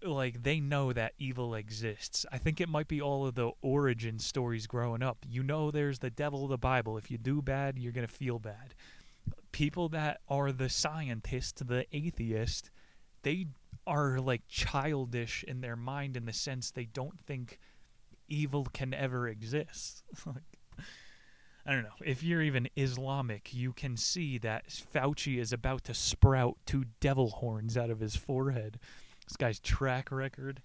like they know that evil exists. I think it might be all of the origin stories growing up. You know there's the devil of the Bible. If you do bad, you're going to feel bad. People that are the scientist, the atheist, they are like childish in their mind in the sense they don't think evil can ever exist. I don't know. If you're even Islamic, you can see that Fauci is about to sprout two devil horns out of his forehead. This guy's track record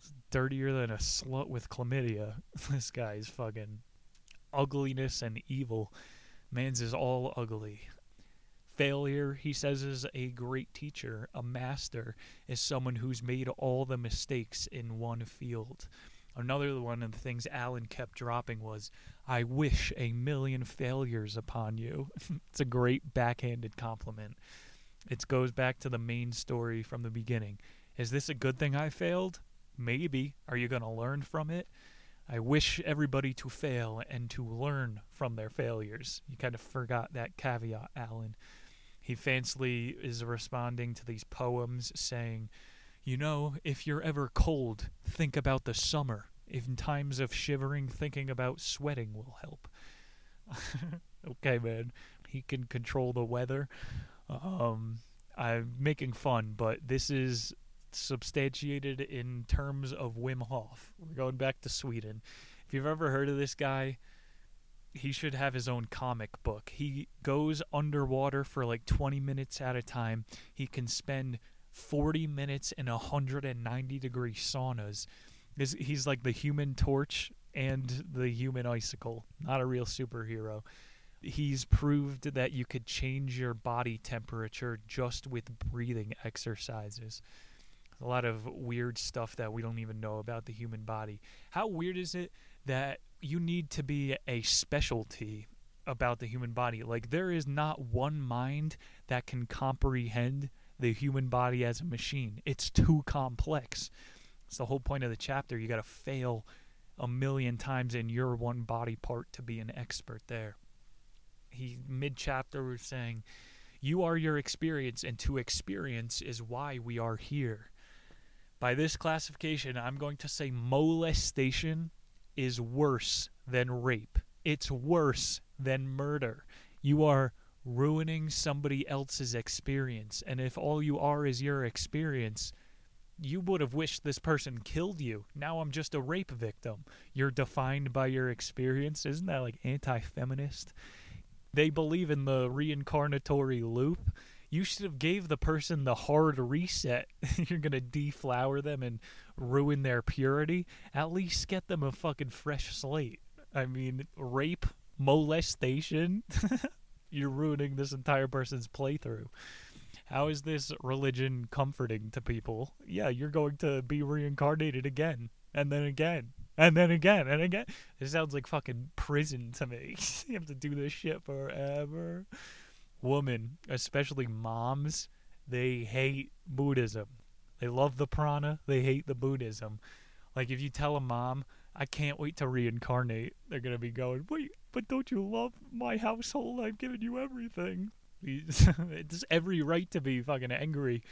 is dirtier than a slut with chlamydia. this guy's fucking ugliness and evil. Man's is all ugly. Failure, he says, is a great teacher. A master is someone who's made all the mistakes in one field. Another one of the things Alan kept dropping was, I wish a million failures upon you. it's a great backhanded compliment. It goes back to the main story from the beginning. Is this a good thing I failed? Maybe. Are you going to learn from it? I wish everybody to fail and to learn from their failures. You kind of forgot that caveat, Alan. He fancily is responding to these poems saying, You know, if you're ever cold, think about the summer. In times of shivering, thinking about sweating will help. okay, man. He can control the weather. Um, I'm making fun, but this is substantiated in terms of Wim Hof. We're going back to Sweden. If you've ever heard of this guy, he should have his own comic book. He goes underwater for like 20 minutes at a time. He can spend 40 minutes in 190 degree saunas. He's like the human torch and the human icicle, not a real superhero. He's proved that you could change your body temperature just with breathing exercises a lot of weird stuff that we don't even know about the human body. How weird is it that you need to be a specialty about the human body? Like, there is not one mind that can comprehend the human body as a machine, it's too complex. It's the whole point of the chapter. You got to fail a million times in your one body part to be an expert there. He, mid chapter, was saying, You are your experience, and to experience is why we are here. By this classification, I'm going to say molestation is worse than rape. It's worse than murder. You are ruining somebody else's experience. And if all you are is your experience, you would have wished this person killed you. Now I'm just a rape victim. You're defined by your experience. Isn't that like anti feminist? They believe in the reincarnatory loop you should have gave the person the hard reset. You're gonna deflower them and ruin their purity. At least get them a fucking fresh slate. I mean, rape, molestation. You're ruining this entire person's playthrough. How is this religion comforting to people? Yeah, you're going to be reincarnated again, and then again, and then again, and again. It sounds like fucking prison to me. you have to do this shit forever women, especially moms, they hate Buddhism. They love the prana, they hate the Buddhism. Like if you tell a mom, I can't wait to reincarnate, they're gonna be going, Wait, but don't you love my household? I've given you everything. it's every right to be fucking angry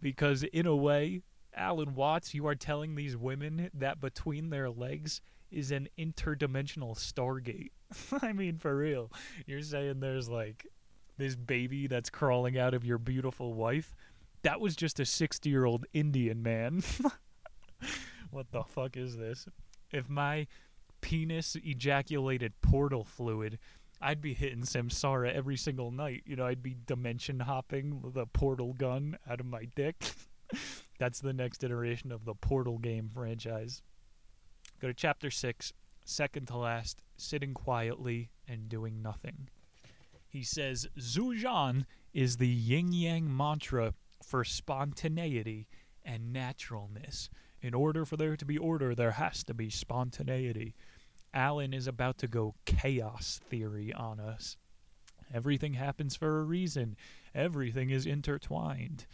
because in a way, Alan Watts, you are telling these women that between their legs is an interdimensional stargate. I mean, for real. You're saying there's like this baby that's crawling out of your beautiful wife, that was just a 60 year old Indian man. what the fuck is this? If my penis ejaculated portal fluid, I'd be hitting Samsara every single night. You know, I'd be dimension hopping the portal gun out of my dick. That's the next iteration of the Portal game franchise. Go to chapter 6, second to last, sitting quietly and doing nothing. He says Zhujian is the yin yang mantra for spontaneity and naturalness. In order for there to be order, there has to be spontaneity. Alan is about to go chaos theory on us. Everything happens for a reason, everything is intertwined.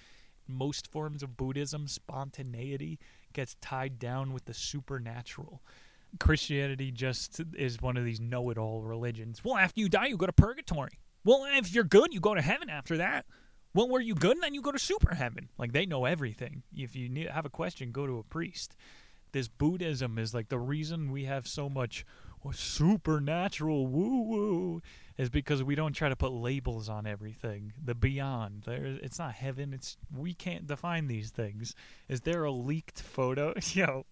Most forms of Buddhism, spontaneity gets tied down with the supernatural. Christianity just is one of these know it all religions. Well, after you die, you go to purgatory. Well, if you're good, you go to heaven after that. Well, were you good? And then you go to super heaven. Like they know everything. If you need have a question, go to a priest. This Buddhism is like the reason we have so much supernatural woo woo is because we don't try to put labels on everything. The beyond, there, it's not heaven. It's we can't define these things. Is there a leaked photo? Yo,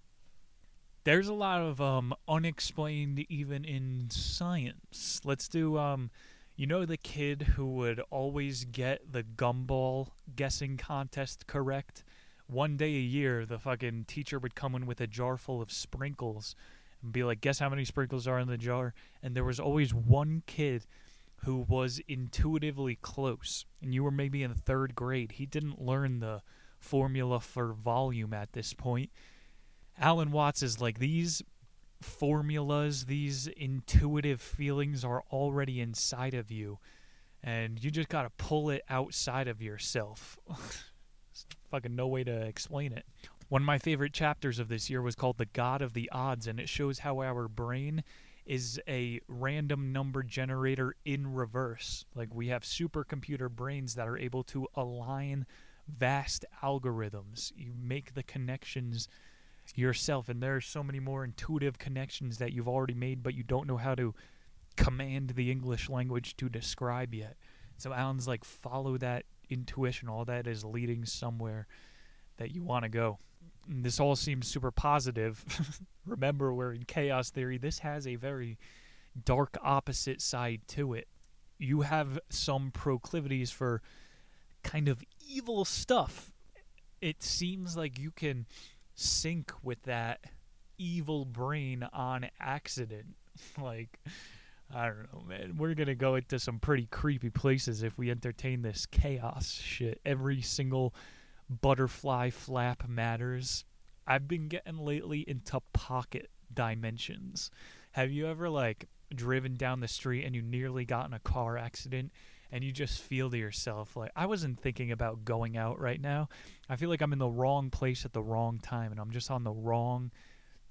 there's a lot of um unexplained even in science. Let's do um you know the kid who would always get the gumball guessing contest correct? One day a year, the fucking teacher would come in with a jar full of sprinkles and be like, guess how many sprinkles are in the jar? And there was always one kid who was intuitively close. And you were maybe in third grade. He didn't learn the formula for volume at this point. Alan Watts is like, these formulas, these intuitive feelings are already inside of you, and you just got to pull it outside of yourself. fucking no way to explain it. One of my favorite chapters of this year was called The God of the Odds, and it shows how our brain is a random number generator in reverse. Like we have supercomputer brains that are able to align vast algorithms. You make the connections yourself, and there are so many more intuitive connections that you've already made, but you don't know how to command the English language to describe yet. So Alan's like, follow that intuition. All that is leading somewhere that you want to go. And this all seems super positive. Remember, we're in chaos theory. This has a very dark opposite side to it. You have some proclivities for kind of evil stuff. It seems like you can sync with that evil brain on accident. like, I don't know, man. We're going to go into some pretty creepy places if we entertain this chaos shit. Every single butterfly flap matters. I've been getting lately into pocket dimensions. Have you ever, like, driven down the street and you nearly got in a car accident and you just feel to yourself like I wasn't thinking about going out right now. I feel like I'm in the wrong place at the wrong time and I'm just on the wrong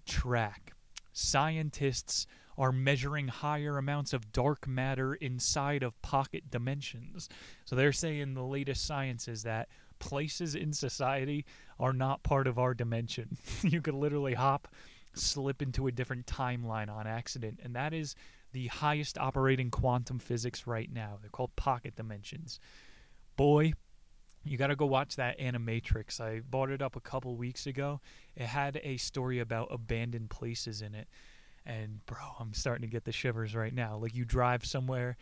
track. Scientists are measuring higher amounts of dark matter inside of pocket dimensions. So they're saying the latest science is that places in society are not part of our dimension. you could literally hop, slip into a different timeline on accident, and that is the highest operating quantum physics right now. They're called pocket dimensions. Boy, you got to go watch that Animatrix. I bought it up a couple weeks ago. It had a story about abandoned places in it. And bro, I'm starting to get the shivers right now. Like you drive somewhere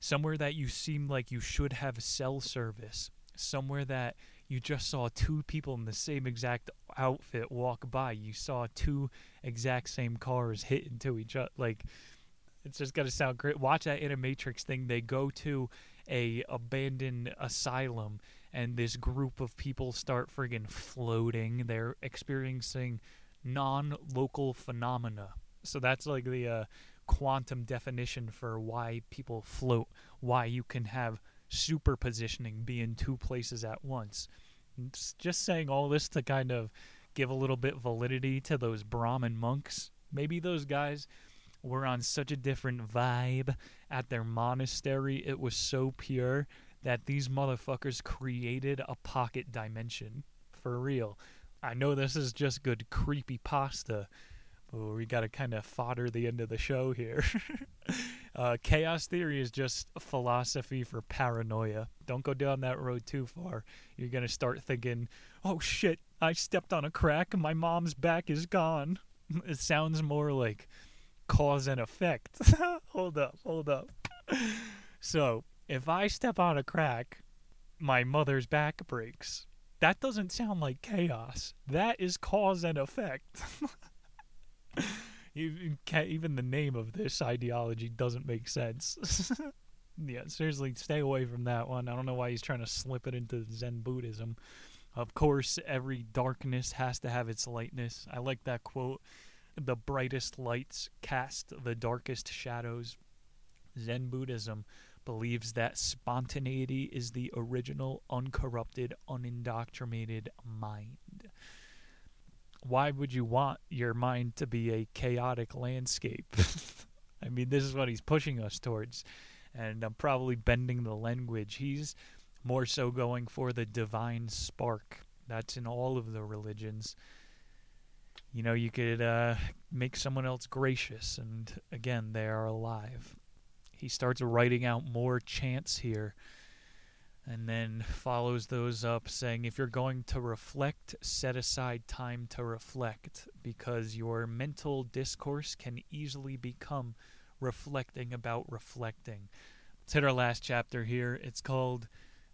somewhere that you seem like you should have cell service, somewhere that you just saw two people in the same exact outfit walk by. You saw two exact same cars hit into each other like it's just gonna sound great. Watch that Animatrix thing. They go to a abandoned asylum, and this group of people start friggin' floating. They're experiencing non-local phenomena. So that's like the uh, quantum definition for why people float. Why you can have superpositioning, be in two places at once. Just saying all this to kind of give a little bit validity to those Brahmin monks. Maybe those guys were on such a different vibe at their monastery. It was so pure that these motherfuckers created a pocket dimension. For real. I know this is just good creepy pasta, but we got to kind of fodder the end of the show here. uh, chaos theory is just philosophy for paranoia. Don't go down that road too far. You're to start thinking, oh shit, I stepped on a crack my mom's back is gone. It sounds more like cause and effect. hold up, hold up. So, if I step on a crack, my mother's back breaks. That doesn't sound like chaos. That is cause and effect. even the name of this ideology doesn't make sense. yeah, seriously, stay away from that one. I don't know why he's trying to slip it into Zen Buddhism. Of course, every darkness has to have its lightness. I like that quote the brightest lights cast the darkest shadows. Zen Buddhism believes that spontaneity is the original, uncorrupted, unindoctrinated mind. Why would you want your mind to be a chaotic landscape? I mean, this is what he's pushing us towards. And I'm probably bending the language. He's more so going for the divine spark. That's in all of the religions you know, you could uh, make someone else gracious, and again, they are alive. He starts writing out more chants here, and then follows those up saying, If you're going to reflect, set aside time to reflect, because your mental discourse can easily become reflecting about reflecting. Let's hit our last chapter here. It's called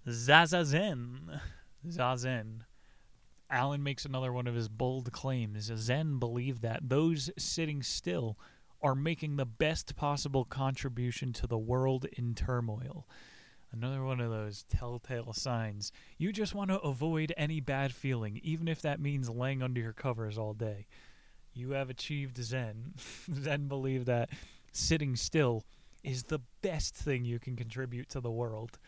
Zazazen. Zazen. Alan makes another one of his bold claims. Zen believe that those sitting still are making the best possible contribution to the world in turmoil. Another one of those telltale signs. You just want to avoid any bad feeling, even if that means laying under your covers all day. You have achieved Zen. Zen believe that sitting still is the best thing you can contribute to the world.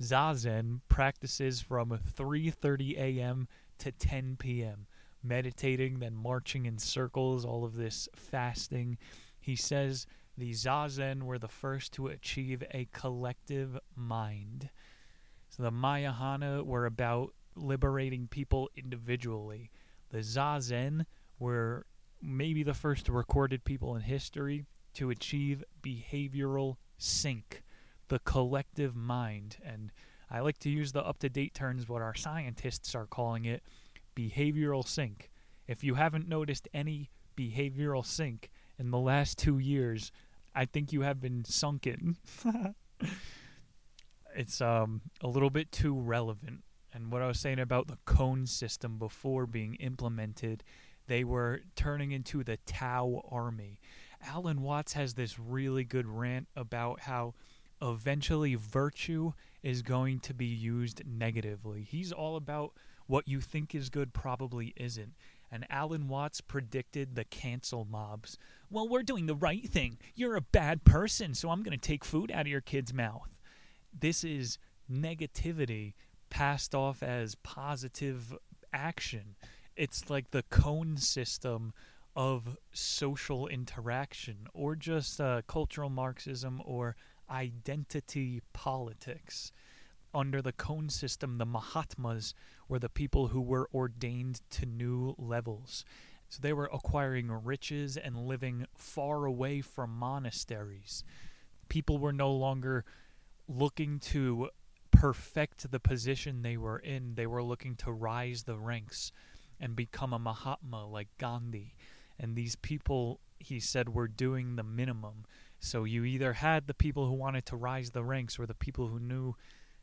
Zazen practices from 3:30 a.m to 10 p.m. meditating, then marching in circles, all of this fasting. He says the Zazen were the first to achieve a collective mind. So the Mayahana were about liberating people individually. The Zazen were maybe the first recorded people in history to achieve behavioral sync, the collective mind. And I like to use the up to date terms, what our scientists are calling it behavioral sync. If you haven't noticed any behavioral sync in the last two years, I think you have been sunken. it's um, a little bit too relevant. And what I was saying about the koan system before being implemented, they were turning into the Tao army. Alan Watts has this really good rant about how eventually virtue is going to be used negatively. He's all about what you think is good probably isn't. And Alan Watts predicted the cancel mobs. Well, we're doing the right thing. You're a bad person, so I'm going to take food out of your kid's mouth. This is negativity passed off as positive action. It's like the koan system of social interaction or just uh, cultural Marxism or identity politics. Under the koan system, the Mahatmas were the people who were ordained to new levels. So they were acquiring riches and living far away from monasteries. People were no longer looking to perfect the position they were in, they were looking to rise the ranks and become a Mahatma like Gandhi. And these people, he said, were doing the minimum. So you either had the people who wanted to rise the ranks or the people who knew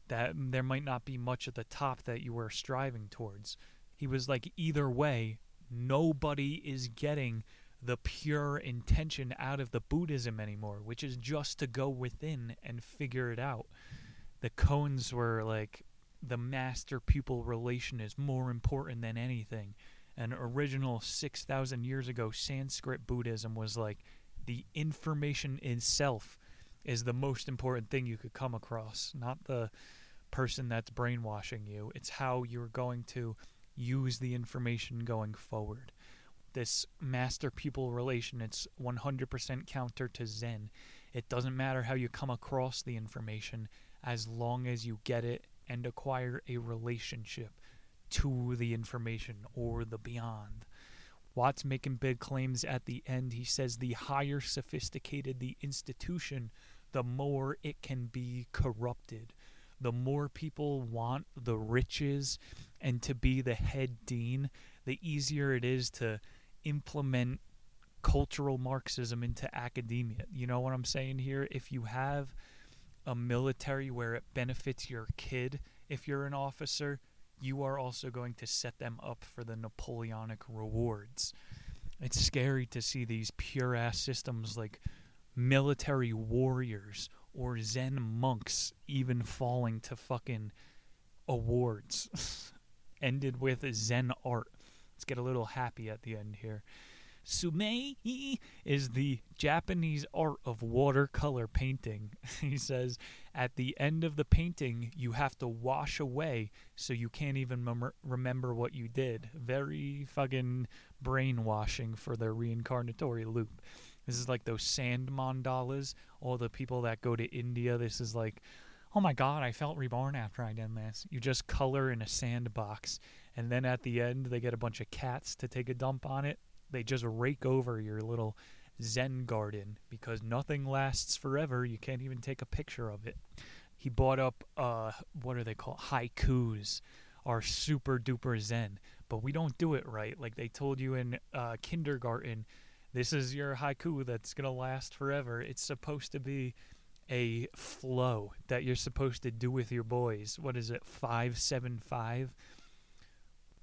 that there might not be much at the top that you were striving towards. He was like, either way, nobody is getting the pure intention out of the Buddhism anymore, which is just to go within and figure it out. The koans were like, the master pupil relation is more important than anything. And original 6,000 years ago, Sanskrit Buddhism was like, the information itself is the most important thing you could come across, not the person that's brainwashing you. It's how you're going to use the information going forward. This master pupil relation, it's 100% counter to Zen. It doesn't matter how you come across the information as long as you get it and acquire a relationship to the information or the beyond. Watts making big claims at the end. He says the higher sophisticated the institution, the more it can be corrupted. The more people want the riches and to be the head dean, the easier it is to implement cultural Marxism into academia. You know what I'm saying here? If you have a military where it benefits your kid if you're an officer, you are also going to set them up for the Napoleonic rewards. It's scary to see these pure ass systems like military warriors or Zen monks even falling to fucking awards. Ended with Zen art. Let's get a little happy at the end here. Sumi-e is the Japanese art of watercolor painting. he says, at the end of the painting, you have to wash away so you can't even mem- remember what you did. Very fucking brainwashing for the reincarnatory loop. This is like those sand mandalas. All the people that go to India, this is like, oh my god, I felt reborn after I did this. You just color in a sandbox, and then at the end, they get a bunch of cats to take a dump on it they just rake over your little Zen garden because nothing lasts forever. You can't even take a picture of it. He bought up, uh, what are they called? Haikus are super duper Zen, but we don't do it right. Like they told you in uh, kindergarten, this is your haiku that's going to last forever. It's supposed to be a flow that you're supposed to do with your boys. What is it? 575?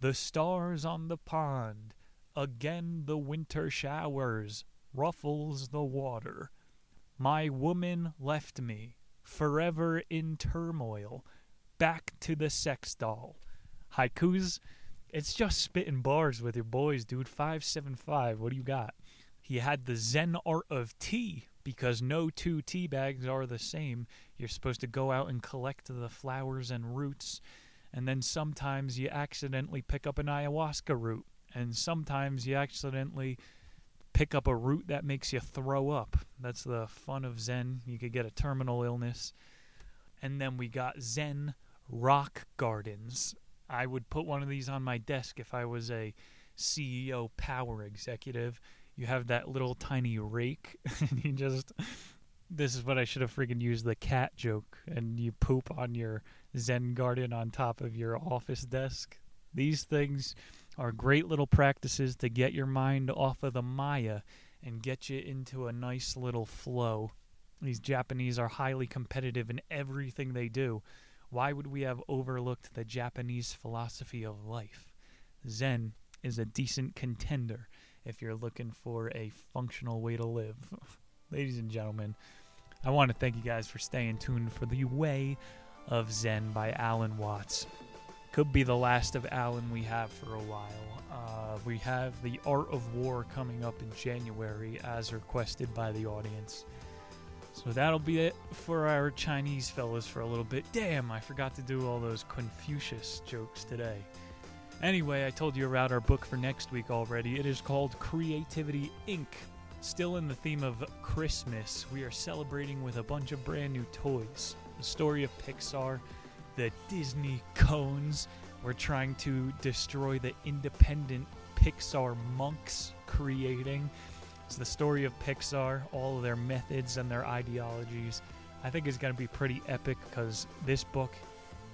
The stars on the pond Again the winter showers ruffles the water. My woman left me, forever in turmoil, back to the sex doll. Haikus, it's just spitting bars with your boys, dude. 575, what do you got? He had the Zen art of tea because no two tea bags are the same. You're supposed to go out and collect the flowers and roots, and then sometimes you accidentally pick up an ayahuasca root And sometimes you accidentally pick up a root that makes you throw up. That's the fun of Zen. You could get a terminal illness. And then we got Zen rock gardens. I would put one of these on my desk if I was a CEO power executive. You have that little tiny rake, and you just. This is what I should have freaking used the cat joke, and you poop on your Zen garden on top of your office desk. These things are great little practices to get your mind off of the Maya and get you into a nice little flow. These Japanese are highly competitive in everything they do. Why would we have overlooked the Japanese philosophy of life? Zen is a decent contender if you're looking for a functional way to live. Ladies and gentlemen, I want to thank you guys for staying tuned for The Way of Zen by Alan Watts. Could be the last of Alan we have for a while. Uh, we have The Art of War coming up in January as requested by the audience. So that'll be it for our Chinese fellas for a little bit. Damn, I forgot to do all those Confucius jokes today. Anyway, I told you about our book for next week already. It is called Creativity Inc. Still in the theme of Christmas, we are celebrating with a bunch of brand new toys. The story of Pixar, the Disney cones. We're trying to destroy the independent Pixar monks creating. It's the story of Pixar, all of their methods and their ideologies. I think it's going to be pretty epic because this book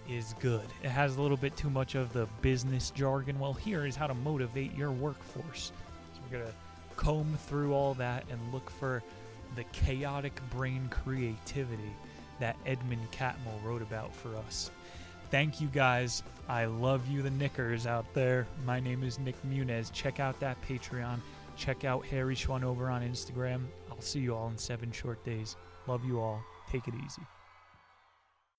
is good. It has a little bit too much of the business jargon. Well, here is how to motivate your workforce. So we're going to comb through all that and look for the chaotic brain creativity that Edwin Catmull wrote about for us. Thank you guys. I love you, the Knickers out there. My name is Nick Muniz. Check out that Patreon. Check out Harry Schwan over on Instagram. I'll see you all in seven short days. Love you all. Take it easy.